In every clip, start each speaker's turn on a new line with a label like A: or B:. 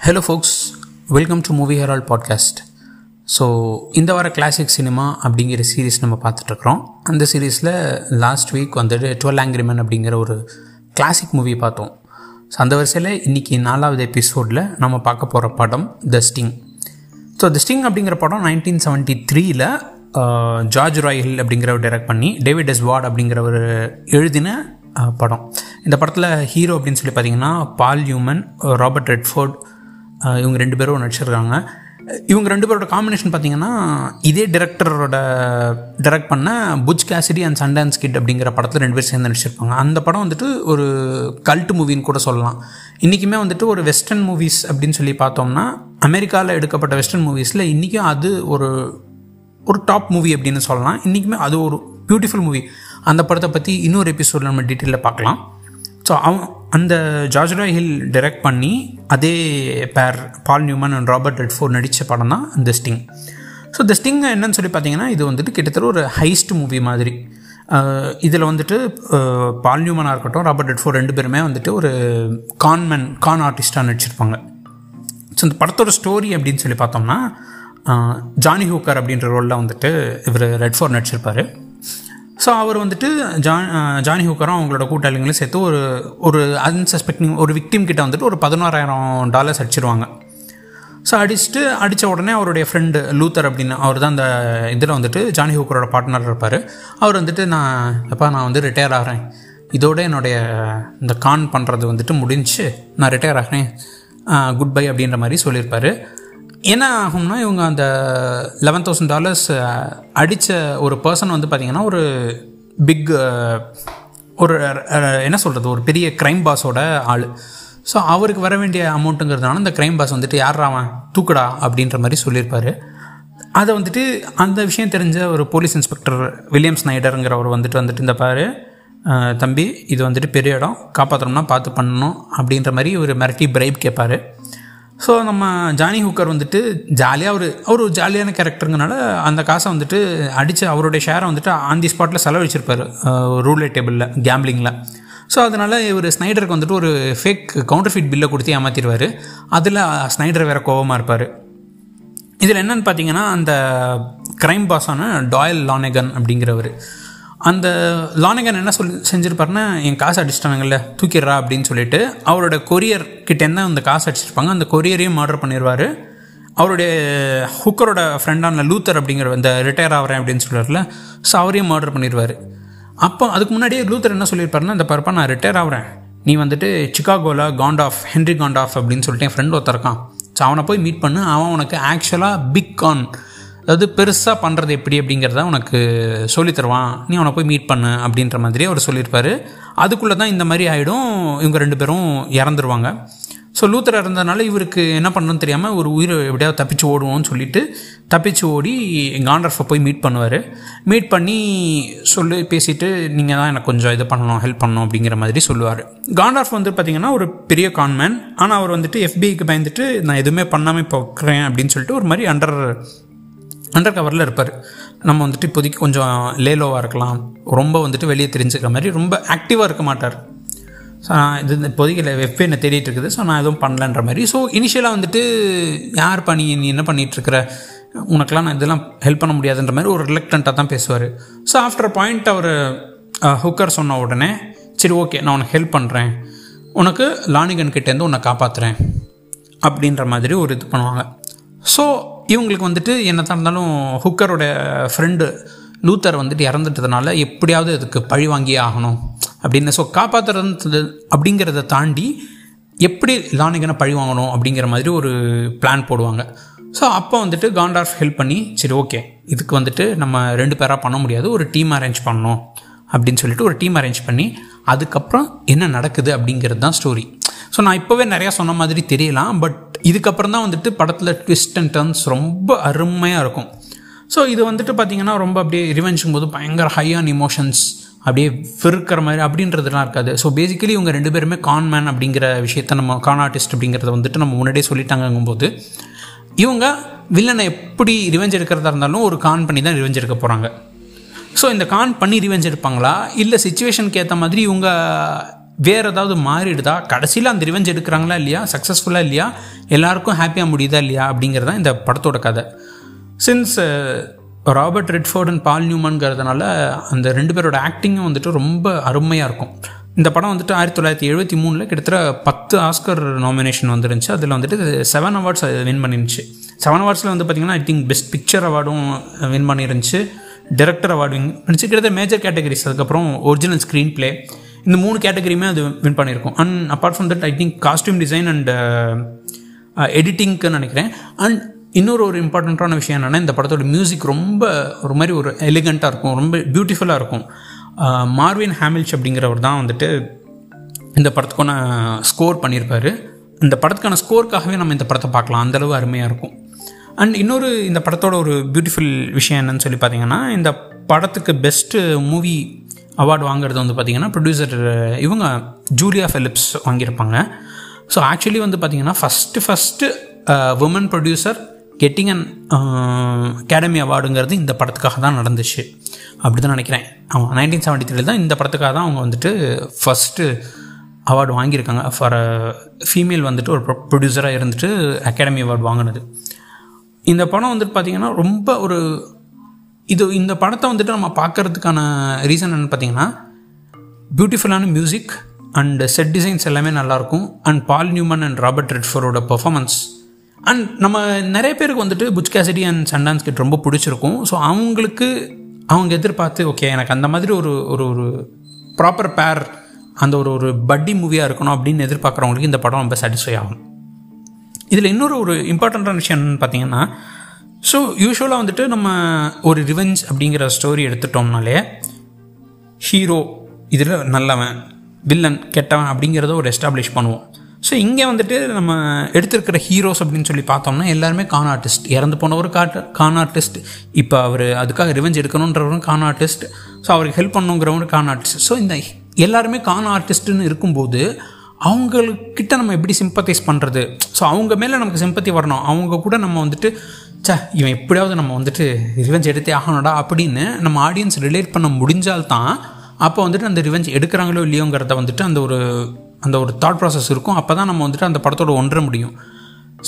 A: Hello folks welcome to movie herald podcast so இந்த வார classic cinema அப்படிங்கிற series நம்ம பார்த்துட்ருக்குறோம் அந்த சீரீஸில் லாஸ்ட் வீக் வந்துட்டு டுவெல் ஆங்கிரிமன் அப்படிங்கிற ஒரு கிளாசிக் மூவி பார்த்தோம். ஸோ அந்த வரிசையில் இன்றைக்கி நாலாவது எபிசோடில் நம்ம பார்க்க போகிற படம் the sting so the sting அப்படிங்கிற படம் நைன்டீன் செவன்ட்டி த்ரீயில் ஜார்ஜ் ராய் ஹில் அப்படிங்கிறவர் டைரக்ட் பண்ணி டேவிட் எஸ் வார்ட் அப்படிங்கிறவர் எழுதின படம். இந்த படத்தில் ஹீரோ அப்படின்னு சொல்லி பார்த்தீங்கன்னா பால் ஹியூமன் ராபர்ட் ரெட்ஃபோர்ட் இவங்க ரெண்டு பேரும் நடிச்சிருக்காங்க. இவங்க ரெண்டு பேரோட காம்பினேஷன் பார்த்தீங்கன்னா இதே டிரெக்டரோட டைரக்ட் பண்ண Butch Cassidy and Sundance Kid அப்படிங்கிற படத்தில் ரெண்டு பேர் சேர்ந்து நடிச்சிருப்பாங்க. அந்த படம் வந்துட்டு ஒரு கல்ட் மூவின்னு கூட சொல்லலாம். இன்றைக்குமே வந்துட்டு ஒரு வெஸ்டர்ன் மூவிஸ் அப்படின்னு சொல்லி பார்த்தோம்னா அமெரிக்காவில் எடுக்கப்பட்ட வெஸ்டர்ன் மூவிஸில் இன்றைக்கும் அது ஒரு ஒரு டாப் மூவி அப்படின்னு சொல்லலாம். இன்றைக்குமே அது ஒரு பியூட்டிஃபுல் மூவி அந்த படத்தை பற்றி இன்னொரு எபிசோடில் நம்ம டீட்டெயிலில் பார்க்கலாம். ஸோ அவன் அந்த ஜார்ஜ் ராய் ஹில் டைரக்ட் பண்ணி அதே பேர் Paul Newman and Robert Redford நடித்த படம் தான் தி ஸ்டிங் ஸோ இந்த ஸ்டிங் என்னன்னு சொல்லி பார்த்தீங்கன்னா இது வந்துட்டு கிட்டத்தட்ட ஒரு ஹைஸ்ட் மூவி மாதிரி. இதில் வந்துட்டு பால் நியூமனாக இருக்கட்டும் ராபர்ட் ரெட்ஃபோர் ரெண்டு பேருமே வந்துட்டு ஒரு கான்மேன் கான் ஆர்டிஸ்டாக நடிச்சிருப்பாங்க. ஸோ இந்த படத்தோட ஸ்டோரி அப்படின்னு சொல்லி பார்த்தோம்னா ஜானி ஹூக்கர் அப்படின்ற ரோலில் வந்துட்டு இவர் ரெட்ஃபோர் நடிச்சிருப்பார். ஸோ அவர் வந்துட்டு ஜான் ஜானி ஹூக்கரும் அவங்களோட கூட்டாளிகளும் சேர்த்து ஒரு ஒரு அன்சஸ்பெக்டிங் ஒரு விக்டிம் கிட்ட வந்துட்டு ஒரு பதினோராயிரம் டாலர்ஸ் அடிச்சிருவாங்க. ஸோ அடிச்சுட்டு அடித்த உடனே அவருடைய ஃப்ரெண்டு லூத்தர் அப்படின்னு அவர் தான் அந்த இதில் வந்துட்டு ஜானி ஹூக்கரோட பார்ட்னர் இருப்பார். அவர் வந்துட்டு நான் எப்பா நான் வந்து ரிட்டையர் ஆகிறேன். இதோட என்னுடைய இந்த கான் பண்ணுறது வந்துட்டு முடிஞ்சு நான் ரிட்டையர் ஆகிறேன். குட் பை அப்படின்ற மாதிரி சொல்லியிருப்பார். என்ன ஆகும்னா இவங்க அந்த லெவன் தௌசண்ட் டாலர்ஸ் அடித்த ஒரு பர்சன் வந்து பார்த்திங்கன்னா ஒரு பிக் ஒரு என்ன சொல்கிறது ஒரு பெரிய க்ரைம் பாஸோட ஆள். ஸோ அவருக்கு வர வேண்டிய அமௌண்ட்டுங்கிறதுனால இந்த க்ரைம் பாஸ் வந்துட்டு யார் அவன்? தூக்குடா? அப்படின்ற மாதிரி சொல்லியிருப்பார். அதை வந்துட்டு அந்த விஷயம் தெரிஞ்ச ஒரு போலீஸ் இன்ஸ்பெக்டர் வில்லியம் ஸ்னைடருங்கிறவர் வந்துட்டு வந்துட்டு இந்த பாரு தம்பி இது வந்துட்டு பெரிய இடம். காப்பாற்றணும்னா பார்த்து பண்ணணும். அப்படின்ற மாதிரி ஒரு மிரட்டி பிரைப் கேட்பாரு ஸோ நம்ம ஜானி ஹூக்கர் வந்துட்டு ஜாலியாக ஒரு அவர் ஒரு ஜாலியான கேரக்டருங்கனால அந்த காசை வந்துட்டு அடித்து அவருடைய ஷேரை வந்துட்டு ஆன் தி ஸ்பாட்டில் செலவழிச்சிருப்பார் ரூலே டேபிளில் கேம்பிளிங்கில் ஸோ அதனால் இவர் ஸ்னைடருக்கு வந்துட்டு ஒரு ஃபேக் கவுண்டர் ஃபீட் பில்லை கொடுத்து ஏமாற்றிடுவார் அதில் ஸ்னைடர் வேறு கோபமாக இருப்பார். இதில் என்னன்னு பார்த்தீங்கன்னா அந்த க்ரைம் பாஸான டாயல் லானேகன் அப்படிங்கிறவர். அந்த லானகன் என்ன சொல்லி செஞ்சுருப்பாருன்னா என் காசு அடிச்சிட்டாங்கல்ல தூக்கிடுறா அப்படின்னு சொல்லிட்டு அவரோட கொரியர் கிட்டேருந்து அந்த காசு அடிச்சிருப்பாங்க. அந்த கொரியரையும் ஆர்டர் பண்ணிடுவார் அவருடைய ஹுக்கரோட ஃப்ரெண்டான லூத்தர் அப்படிங்கிற இந்த ரிட்டையர் ஆகிறேன் அப்படின்னு சொல்லுவார்ல ஸோ அவரையும் ஆர்டர் பண்ணிடுவார் அப்போ அதுக்கு முன்னாடியே லூத்தர் என்ன சொல்லியிருப்பாருன்னா இந்த பரப்பா நான் ரிட்டையர் ஆகிறேன் நீ வந்துட்டு சிக்காகோவில் காண்டாஃப் ஹென்ரி காண்டாஃப் அப்படின்னு சொல்லிட்டு என் ஃப்ரெண்ட் ஒருத்தர் இருக்கான். ஸோ அவனை போய் மீட் பண்ணு. அவன் உனக்கு ஆக்சுவலாக பிக் கான் அதாவது பெருசாக பண்ணுறது எப்படி அப்படிங்கிறத உனக்கு சொல்லித் தருவான் நீ அவனை போய் மீட் பண்ணு அப்படின்ற மாதிரி அவர் சொல்லியிருப்பார். அதுக்குள்ளே தான் இந்த மாதிரி ஆகிடும் இவங்க ரெண்டு பேரும் இறந்துருவாங்க. ஸோ லூத்தர் இறந்ததுனால இவருக்கு என்ன பண்ணணும்னு தெரியாமல் ஒரு உயிரை எப்படியாவது தப்பிச்சு ஓடுவோம்னு சொல்லிட்டு தப்பிச்சு ஓடி காண்டர்ஃபை போய் மீட் பண்ணுவார். மீட் பண்ணி சொல்லி பேசிட்டு நீங்கள் தான் எனக்கு கொஞ்சம் இது பண்ணணும் ஹெல்ப் பண்ணணும் அப்படிங்கிற மாதிரி சொல்லுவார். காண்டர்ஃப் வந்து பார்த்தீங்கன்னா ஒரு பெரிய கான்மேன் ஆனால் அவர் வந்துட்டு எஃபிஐக்கு பயந்துட்டு நான் எதுவுமே பண்ணாமல் இப்போ வைக்கிறேன் அப்படின்னு சொல்லிட்டு ஒரு மாதிரி அண்டர் அண்டர் கவரில் இருப்பார். நம்ம வந்துட்டு இப்போதைக்கு கொஞ்சம் லேலோவாக இருக்கலாம். ரொம்ப வந்துட்டு வெளியே தெரிஞ்சுக்கிற மாதிரி ரொம்ப ஆக்டிவாக இருக்க மாட்டார். ஸோ நான் இது இந்த இப்போதைக்கு வெப்பே என்ன தேடிட்டு இருக்குது. ஸோ நான் எதுவும் பண்ணலன்ற மாதிரி. ஸோ இனிஷியலாக வந்துட்டு யார் பண்ணி நீ என்ன பண்ணிகிட்ருக்கிற உனக்கெலாம் நான் இதெல்லாம் ஹெல்ப் பண்ண முடியாதுன்ற மாதிரி ஒரு ரிலக்டண்ட்டாக தான் பேசுவார். ஸோ ஆஃப்டர் பாயிண்ட் அவர் ஹுக்கர் சொன்ன உடனே சரி ஓகே நான் உனக்கு ஹெல்ப் பண்ணுறேன் உனக்கு லானிகன் கிட்டேருந்து உன்னை காப்பாற்றுறேன் அப்படின்ற மாதிரி ஒரு இது பண்ணுவாங்க. ஸோ இவங்களுக்கு வந்துட்டு என்னத்தான் இருந்தாலும் ஹுக்கரோட ஃப்ரெண்டு லூத்தர் வந்துட்டு இறந்துட்டதுனால எப்படியாவது இதுக்கு பழி வாங்கியே ஆகணும் அப்படின்னு. ஸோ காப்பாற்றுறது அப்படிங்கிறத தாண்டி எப்படி லானிகனை பழி வாங்கணும் அப்படிங்கிற மாதிரி ஒரு பிளான் போடுவாங்க. ஸோ அப்போ வந்துட்டு காண்டார்ஃப் ஹெல்ப் பண்ணி சரி ஓகே இதுக்கு வந்துட்டு நம்ம ரெண்டு பேராக பண்ண முடியாது ஒரு டீம் அரேஞ்ச் பண்ணணும் அப்படின்னு சொல்லிட்டு ஒரு டீம் அரேஞ்ச் பண்ணி அதுக்கப்புறம் என்ன நடக்குது அப்படிங்கிறது தான் ஸ்டோரி ஸோ நான் இப்போவே நிறையா சொன்ன மாதிரி தெரியலாம் பட் இதுக்கப்புறம் தான் வந்துட்டு படத்தில் ட்விஸ்ட் அண்ட் டர்ன்ஸ் ரொம்ப அருமையாக இருக்கும். ஸோ இது வந்துட்டு பார்த்தீங்கன்னா ரொம்ப அப்படியே ரிவெஞ்சும் போது பயங்கர ஹையான் இமோஷன்ஸ் அப்படியே வெறுக்கிற மாதிரி அப்படின்றதுலாம் இருக்காது. ஸோ பேசிக்கலி இவங்க ரெண்டு பேருமே கான்மேன் அப்படிங்கிற விஷயத்த நம்ம கான் ஆர்டிஸ்ட் அப்படிங்கிறத வந்துட்டு நம்ம முன்னாடியே சொல்லிட்டாங்கும்போது இவங்க வில்லனை எப்படி ரிவெஞ்ச் எடுக்கிறதா இருந்தாலும் ஒரு கான் பண்ணி தான் ரிவெஞ்ச் எடுக்க போகிறாங்க ஸோ இந்த கான் பண்ணி ரிவெஞ்ச் எடுப்பாங்களா? இல்லை சுச்சுவேஷனுக்கு ஏற்ற மாதிரி இவங்க வேறு ஏதாவது மாறிடுதா? கடைசியில் அந்த ரிவெஞ்ச் எடுக்கிறாங்களா இல்லையா? சக்ஸஸ்ஃபுல்லாக இல்லையா? எல்லாருக்கும் ஹாப்பியாக முடியுதா இல்லையா? அப்படிங்கிறது தான் இந்த படத்தோட கதை. Since Robert Redford and Paul நியூமன்ங்கிறதுனால அந்த ரெண்டு பேரோட ஆக்டிங்கும் வந்துட்டு ரொம்ப அருமையாக இருக்கும். இந்த படம் வந்துட்டு ஆயிரத்தி தொள்ளாயிரத்தி எழுபத்தி மூணில் கிட்டத்தட்ட பத்து ஆஸ்கர் நாமினேஷன் வந்துருந்துச்சு. அதில் வந்துட்டு செவன் அவார்ட்ஸ் வின் பண்ணிருந்துச்சு. செவன் அவார்ட்ஸில் வந்து பார்த்திங்கன்னா ஐ திங்க் பெஸ்ட் பிக்சர் அவார்டும் வின் பண்ணிருந்துச்சு. டேரக்டர் அவார்டு வின் பண்ணிச்சு கிட்டத்தட்ட மேஜர் கேட்டகரிஸ் அதுக்கப்புறம் ஒரிஜினல் ஸ்க்ரீன் ப்ளே இந்த மூணு கேட்டகரியுமே அது win பண்ணியிருக்கும். And apart from that I think costume design and எடிட்டிங்க்கு நினைக்கிறேன். அண்ட் இன்னொரு ஒரு இம்பார்ட்டண்ட்டான விஷயம் என்னென்னா இந்த படத்தோட மியூசிக் ரொம்ப ஒரு மாதிரி ஒரு எலிகண்ட்டாக இருக்கும். ரொம்ப பியூட்டிஃபுல்லாக இருக்கும். Uh, மார்வின் ஹேமில்ஸ் அப்படிங்கிறவர் தான் வந்துட்டு இந்த படத்துக்கான ஸ்கோர் பண்ணியிருப்பார். இந்த படத்துக்கான ஸ்கோருக்காகவே நம்ம இந்த படத்தை பார்க்கலாம். அந்தளவு அருமையாக இருக்கும். அண்ட் இன்னொரு இந்த படத்தோட ஒரு பியூட்டிஃபுல் விஷயம் என்னன்னு சொல்லி பார்த்தீங்கன்னா இந்த படத்துக்கு பெஸ்ட்டு மூவி அவார்டு வாங்குறது வந்து பார்த்திங்கன்னா ப்ரொடியூசர் இவங்க ஜூலியா ஃபிலிப்ஸ் வாங்கியிருப்பாங்க. ஸோ ஆக்சுவலி வந்து பார்த்திங்கன்னா first first woman producer getting an academy அவார்டுங்கிறது இந்த படத்துக்காக தான் நடந்துச்சு. அப்படி தான் நினைக்கிறேன். ஆமாம் நைன்டீன் செவன்ட்டி த்ரீல தான் இந்த படத்துக்காக தான் அவங்க வந்துட்டு ஃபஸ்ட்டு அவார்டு வாங்கியிருக்காங்க. ஃபார் ஃபீமேல் வந்துட்டு ஒரு ப்ரொடியூசராக இருந்துட்டு அகாடமி அவார்டு வாங்கினது. இந்த படம் வந்துட்டு பார்த்திங்கன்னா ரொம்ப ஒரு இது இந்த படத்தை வந்துட்டு நம்ம பார்க்கறதுக்கான ரீசன் என்னென்னு பார்த்தீங்கன்னா பியூட்டிஃபுல்லான மியூசிக் அண்ட் செட் டிசைன்ஸ் எல்லாமே நல்லாயிருக்கும். And Paul Newman and Robert ரெட்ஃபரோட performance and நம்ம நிறைய பேருக்கு வந்துட்டு புச் கேசடி அண்ட் சண்டான்ஸ் கிட் ரொம்ப பிடிச்சிருக்கும். ஸோ அவங்களுக்கு அவங்க எதிர்பார்த்து ஓகே எனக்கு அந்த மாதிரி ஒரு ஒரு ஒரு ப்ராப்பர் பேர் அந்த ஒரு ஒரு பட்டி மூவியாக இருக்கணும் அப்படின்னு எதிர்பார்க்குறவங்களுக்கு இந்த படம் ரொம்ப சாட்டிஸ்ஃபை ஆகும். இதில் இன்னொரு ஒரு இம்பார்ட்டண்ட்டான விஷயம் என்னென்னு பார்த்தீங்கன்னா ஸோ யூஸ்வலாக வந்துட்டு நம்ம ஒரு ரிவெஞ்ச் அப்படிங்கிற ஸ்டோரி எடுத்துட்டோம்னாலே ஹீரோ இதில் நல்லவன் வில்லன் கெட்டவன் அப்படிங்கிறத ஒரு எஸ்டாப்ளிஷ் பண்ணுவோம். ஸோ இங்கே வந்துட்டு நம்ம எடுத்திருக்கிற ஹீரோஸ் அப்படின்னு சொல்லி பார்த்தோம்னா எல்லாருமே கான் ஆர்டிஸ்ட் இறந்து போனவர் காட் கான் ஆர்டிஸ்ட் இப்போ அவர் அதுக்காக ரிவெஞ்ச் எடுக்கணுன்றவரும் கான் ஆர்டிஸ்ட் ஸோ அவருக்கு ஹெல்ப் பண்ணுங்கிறவரும் கான் ஆர்டிஸ்ட் ஸோ இந்த எல்லாருமே கான் ஆர்டிஸ்ட்டுன்னு இருக்கும்போது அவங்கக்கிட்ட நம்ம எப்படி சிம்பத்தைஸ் பண்ணுறது ஸோ அவங்க மேலே நமக்கு சிம்பத்தி வரணும். அவங்க கூட நம்ம வந்துட்டு சே இவன் எப்படியாவது நம்ம வந்துட்டு ரிவெஞ்ச் எடுத்தே ஆகணும்டா அப்படின்னு நம்ம ஆடியன்ஸ் ரிலேட் பண்ண முடிஞ்சால்தான் அப்போ வந்துட்டு அந்த ரிவெஞ்ச் எடுக்கிறாங்களோ இல்லையோங்கிறத வந்துட்டு அந்த ஒரு அந்த ஒரு தாட் ப்ராசஸ் இருக்கும். அப்போ தான் நம்ம வந்துட்டு அந்த படத்தோட ஒன்ற முடியும்.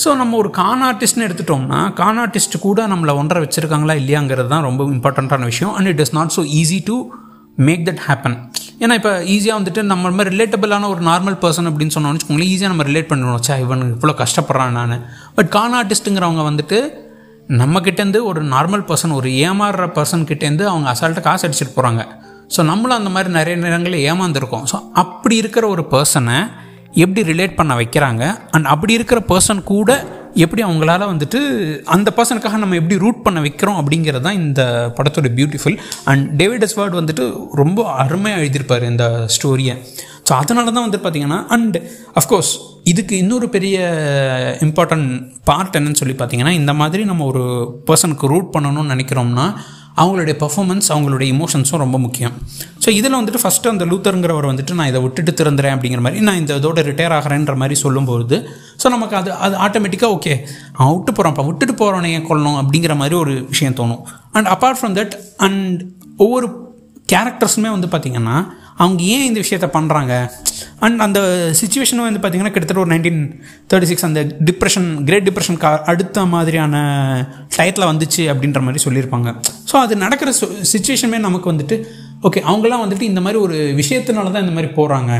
A: ஸோ நம்ம ஒரு கான் ஆர்டிஸ்ட்னு எடுத்துட்டோம்னா கான் ஆர்டிஸ்ட் கூட நம்மளை ஒன்றரை வச்சுருக்காங்களா இல்லையாங்கிறது தான் ரொம்ப இம்பார்ட்டண்ட்டான விஷயம். And it is not so easy to make that happen ஏன்னா இப்போ ஈஸியாக வந்துட்டு நம்ம மாதிரி ரிலேட்டபிளான ஒரு நார்மல் பர்சன் அப்படின்னு சொன்னோம்னு வச்சுக்கோங்களேன் ஈஸியாக நம்ம ரிலேட் பண்ணுவோம் சே இவன் இவ்வளோ கஷ்டப்படுறான் நான். பட் கான் ஆர்டிஸ்ட்டுங்கிறவங்க வந்துட்டு நம்மக்கிட்டேருந்து ஒரு நார்மல் பர்சன் ஒரு ஏமாறுற பர்சன் கிட்டேருந்து அவங்க அசால்ட்டாக காசு அடிச்சிட்டு போகிறாங்க ஸோ நம்மளும் அந்த மாதிரி நிறைய நேரங்களில் ஏமாந்துருக்கோம். ஸோ அப்படி இருக்கிற ஒரு பர்சனை எப்படி ரிலேட் பண்ண வைக்கிறாங்க? அண்ட் அப்படி இருக்கிற பர்சன் கூட எப்படி அவங்களால வந்துட்டு அந்த பர்சனுக்காக நம்ம எப்படி ரூட் பண்ண வைக்கிறோம் அப்படிங்கிறது தான் இந்த படத்தோட பியூட்டிஃபுல் அண்ட் டேவிட் எஸ்வார்ட் வந்துட்டு ரொம்ப அருமையாக எழுதியிருப்பார் இந்த ஸ்டோரியை ஸோ அதனால தான் வந்துட்டு பார்த்தீங்கன்னா அண்ட் அஃப்கோர்ஸ் இதுக்கு இன்னொரு பெரிய இம்பார்ட்டன்ட் பார்ட் என்னன்னு சொல்லி பார்த்தீங்கன்னா இந்த மாதிரி நம்ம ஒரு பர்சனுக்கு ரூட் பண்ணணும்னு நினைக்கிறோம்னா அவங்களுடைய பர்ஃபாமன்ஸ் அவங்களுடைய இமோஷன்ஸும் ரொம்ப முக்கியம். ஸோ இதில் வந்துட்டு ஃபஸ்ட்டு அந்த லூத்தருங்கிறவர் வந்துட்டு நான் இதை விட்டுட்டு திறந்துறேன் அப்படிங்கிற மாதிரி நான் இந்த இதோட ரிட்டையர் ஆகிறேன்ற மாதிரி சொல்லும்போது ஸோ நமக்கு அது அது ஆட்டோமேட்டிக்காக ஓகே அவன் விட்டு போகிறான்ப்பா விட்டுட்டு போகிறவனை ஏன் கொள்ளணும் அப்படிங்கிற மாதிரி ஒரு விஷயம் தோணும். And apart from that and ஒவ்வொரு கேரக்டர்ஸுமே வந்து பார்த்திங்கன்னா அவங்க ஏன் இந்த விஷயத்த பண்ணுறாங்க அண்ட் அந்த சுச்சுவேஷனும் வந்து பார்த்திங்கன்னா கிட்டத்தட்ட ஒரு நைன்டீன் தேர்ட்டி சிக்ஸ் அந்த டிப்ரெஷன் கிரேட் டிப்ரெஷனுக்கு அடுத்த மாதிரியான டயத்தில் வந்துச்சு அப்படின்ற மாதிரி சொல்லியிருப்பாங்க. ஸோ அது நடக்கிற சுச்சுவேஷனுமே நமக்கு வந்துட்டு ஓகே அவங்களாம் வந்துட்டு இந்த மாதிரி ஒரு விஷயத்தினால தான் இந்த மாதிரி போகிறாங்க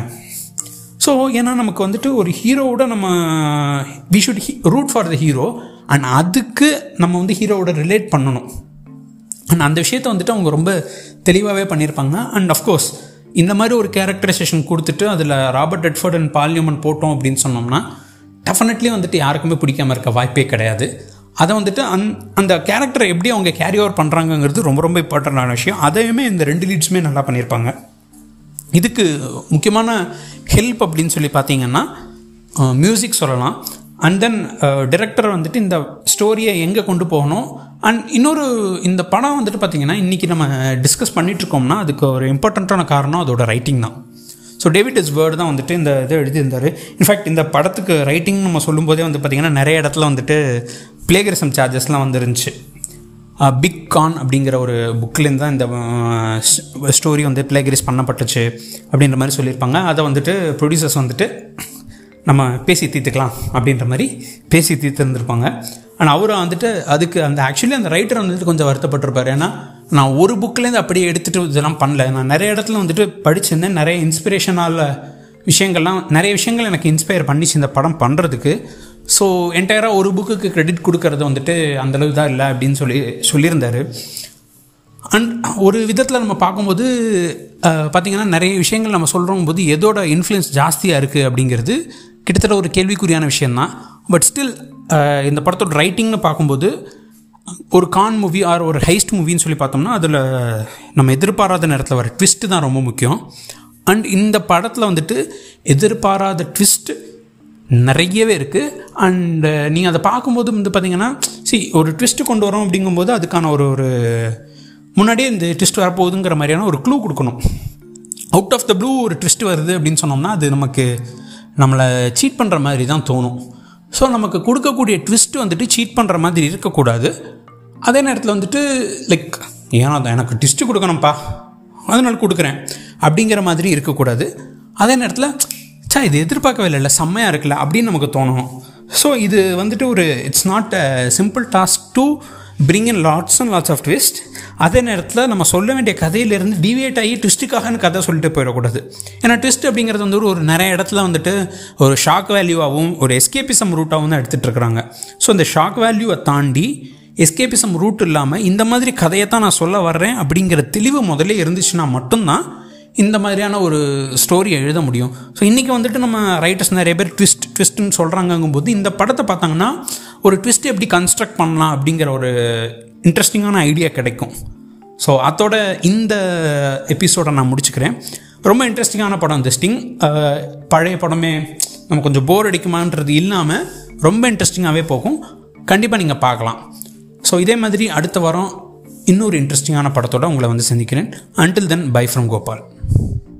A: ஸோ ஏன்னா நமக்கு வந்துட்டு ஒரு ஹீரோவோட நம்ம we should root for the hero and அதுக்கு நம்ம வந்து ஹீரோவோட ரிலேட் பண்ணணும். அண்ட் அந்த விஷயத்த வந்துட்டு அவங்க ரொம்ப தெளிவாகவே பண்ணியிருப்பாங்க. அண்ட் அஃப்கோர்ஸ் இந்த மாதிரி ஒரு கேரக்டரைசேஷன் கொடுத்துட்டு அதில் ராபர்ட் ரெட்ஃபோர்ட் அண்ட் பார்லியமெண்ட் போட்டோம் அப்படின்னு சொன்னோம்னா டெஃபினெட்லி வந்துட்டு யாருக்குமே பிடிக்காம இருக்க வாய்ப்பே கிடையாது. அதை வந்துட்டு அந் அந்த கேரக்டரை எப்படி அவங்க கேரி ஓவர் பண்ணுறாங்கங்கிறது ரொம்ப ரொம்ப இம்பார்ட்டண்டான விஷயம். அதையுமே இந்த ரெண்டு லீட்ஸுமே நல்லா பண்ணியிருப்பாங்க. இதுக்கு முக்கியமான ஹெல்ப் அப்படின்னு சொல்லி பார்த்தீங்கன்னா மியூசிக் சொல்லலாம். அண்ட் தென் டிரெக்டர் வந்துட்டு இந்த ஸ்டோரியை எங்கே கொண்டு போகணும்? அண்ட் இன்னொரு இந்த படம் வந்துட்டு பார்த்திங்கன்னா இன்றைக்கி நம்ம டிஸ்கஸ் பண்ணிகிட்ருக்கோம்னா அதுக்கு ஒரு இம்பார்ட்டண்ட்டான காரணம் அதோட ரைட்டிங் தான். ஸோ டேவிட் இஸ் வேர்டு தான் வந்துட்டு இந்த இதை எழுதியிருந்தார். இன்ஃபேக்ட் இந்த படத்துக்கு ரைட்டிங் நம்ம சொல்லும்போதே வந்து பார்த்திங்கன்னா நிறைய இடத்துல வந்துட்டு பிளேகரிசம் சார்ஜஸ்லாம் வந்துருந்துச்சு. பிக் கான் அப்படிங்கிற ஒரு புக்லேருந்து தான் இந்த ஸ்டோரி வந்து பிளேகரிஸ் பண்ணப்பட்டுச்சு அப்படின்ற மாதிரி சொல்லியிருப்பாங்க. அதை வந்துட்டு ப்ரொடியூசர்ஸ் வந்துட்டு நம்ம பேசி தீர்த்துக்கலாம் அப்படின்ற மாதிரி பேசி தீர்த்துருந்துருப்பாங்க. ஆனால் அவர் வந்துட்டு அதுக்கு அந்த ஆக்சுவலி அந்த ரைட்டர் வந்துட்டு கொஞ்சம் வருத்தப்பட்டிருப்பார். ஏன்னா நான் ஒரு புக்லேருந்து அப்படியே எடுத்துகிட்டு இதெல்லாம் பண்ணல. நான் நிறைய இடத்துல வந்துட்டு படிச்சிருந்தேன். நிறைய இன்ஸ்பிரேஷனால் விஷயங்கள்லாம் நிறைய விஷயங்கள் எனக்கு இன்ஸ்பயர் பண்ணிச்சு இந்த படம் பண்ணுறதுக்கு ஸோ என்டையராக ஒரு புக்குக்கு கிரெடிட் கொடுக்கறது வந்துட்டு அந்தளவு தான் இல்லை அப்படின்னு சொல்லி சொல்லியிருந்தார். அண்ட் ஒரு விதத்தில் நம்ம பார்க்கும்போது பார்த்திங்கன்னா நிறைய விஷயங்கள் நம்ம சொல்கிறோம் போது எதோட இன்ஃப்ளூயன்ஸ் ஜாஸ்தியாக இருக்குது அப்படிங்கிறது கிட்டத்தட்ட ஒரு கேள்விக்குறியான விஷயந்தான் பட் ஸ்டில் இந்த படத்தோட ரைட்டிங்னு பார்க்கும்போது ஒரு கான் மூவி ஆர் ஒரு ஹைஸ்ட் மூவின்னு சொல்லி பார்த்தோம்னா அதில் நம்ம எதிர்பாராத நேரத்தில் வர ட்விஸ்ட்டு தான் ரொம்ப முக்கியம். அண்ட் இந்த படத்தில் வந்துட்டு எதிர்பாராத ட்விஸ்ட் நிறையவே இருக்குது அண்டு நீங்கள் அதை பார்க்கும்போது வந்து பார்த்தீங்கன்னா சி ஒரு ட்விஸ்ட்டு கொண்டு வரோம் அப்படிங்கும்போது அதுக்கான ஒரு ஒரு முன்னாடியே இந்த ட்விஸ்ட் வரப்போகுதுங்கிற மாதிரியான ஒரு க்ளூ கொடுக்கணும். அவுட் ஆஃப் த ப்ளூ ஒரு ட்விஸ்ட் வருது அப்படின்னு சொன்னோம்னா அது நமக்கு நம்மளை சீட் பண்ணுற மாதிரி தான் தோணும். ஸோ நமக்கு கொடுக்கக்கூடிய ட்விஸ்ட் வந்துட்டு சீட் பண்ணுற மாதிரி இருக்கக்கூடாது. அதே நேரத்தில் வந்துட்டு லைக் ஏன்னா எனக்கு ட்விஸ்ட்டு கொடுக்கணும்ப்பா அதனால் கொடுக்குறேன். அப்படிங்கிற மாதிரி இருக்கக்கூடாது. அதே நேரத்தில் சா இது எதிர்பார்க்கவே இல்லை செம்மையாக இருக்குல்ல அப்படின்னு நமக்கு தோணும். ஸோ இது வந்துட்டு ஒரு it's not a simple task to bring in lots and lots of twist அதே நேரத்தில் நம்ம சொல்ல வேண்டிய கதையிலேருந்து டிவியேட் ஆகி ட்விஸ்ட்டுக்காகனு கதை சொல்லிட்டு போயிடக்கூடாது. ஏன்னா ட்விஸ்ட் அப்படிங்கிறது வந்து ஒரு நிறைய இடத்துல வந்துட்டு ஒரு ஷாக் வேல்யூவாகவும் ஒரு எஸ்கேபிசம் ரூட்டாகவும் தான் எடுத்துகிட்டு இருக்கிறாங்க. ஸோ இந்த ஷாக் வேல்யூவை தாண்டி எஸ்கேபிசம் ரூட் இல்லாமல் இந்த மாதிரி கதையை தான் நான் சொல்ல வர்றேன் அப்படிங்கிற தெளிவு முதல்ல இருந்துச்சுன்னா மட்டும்தான் இந்த மாதிரியான ஒரு ஸ்டோரியை எழுத முடியும். ஸோ இன்றைக்கி வந்துட்டு நம்ம ரைட்டர்ஸ் நிறைய பேர் ட்விஸ்ட் ட்விஸ்ட்டுன்னு சொல்கிறாங்கங்கும்போது இந்த படத்தை பார்த்தாங்கன்னா ஒரு ட்விஸ்ட் எப்படி கன்ஸ்ட்ரக்ட் பண்ணலாம் அப்படிங்கிற ஒரு இன்ட்ரெஸ்டிங்கான ஐடியா கிடைக்கும். ஸோ அதோட இந்த எபிசோடை நான் முடிச்சுக்கிறேன். ரொம்ப இன்ட்ரெஸ்டிங்கான படம் இந்த ஸ்டிங் பழைய படமே நம்ம கொஞ்சம் போர் அடிக்குமான்றது இல்லாமல் ரொம்ப இன்ட்ரெஸ்டிங்காகவே போகும். கண்டிப்பாக நீங்கள் பார்க்கலாம். ஸோ இதே மாதிரி அடுத்த வாரம் இன்னொரு இன்ட்ரெஸ்டிங்கான படத்தோட உங்களை வந்து சந்திக்கிறேன். Until then bye from Gopal Jesus.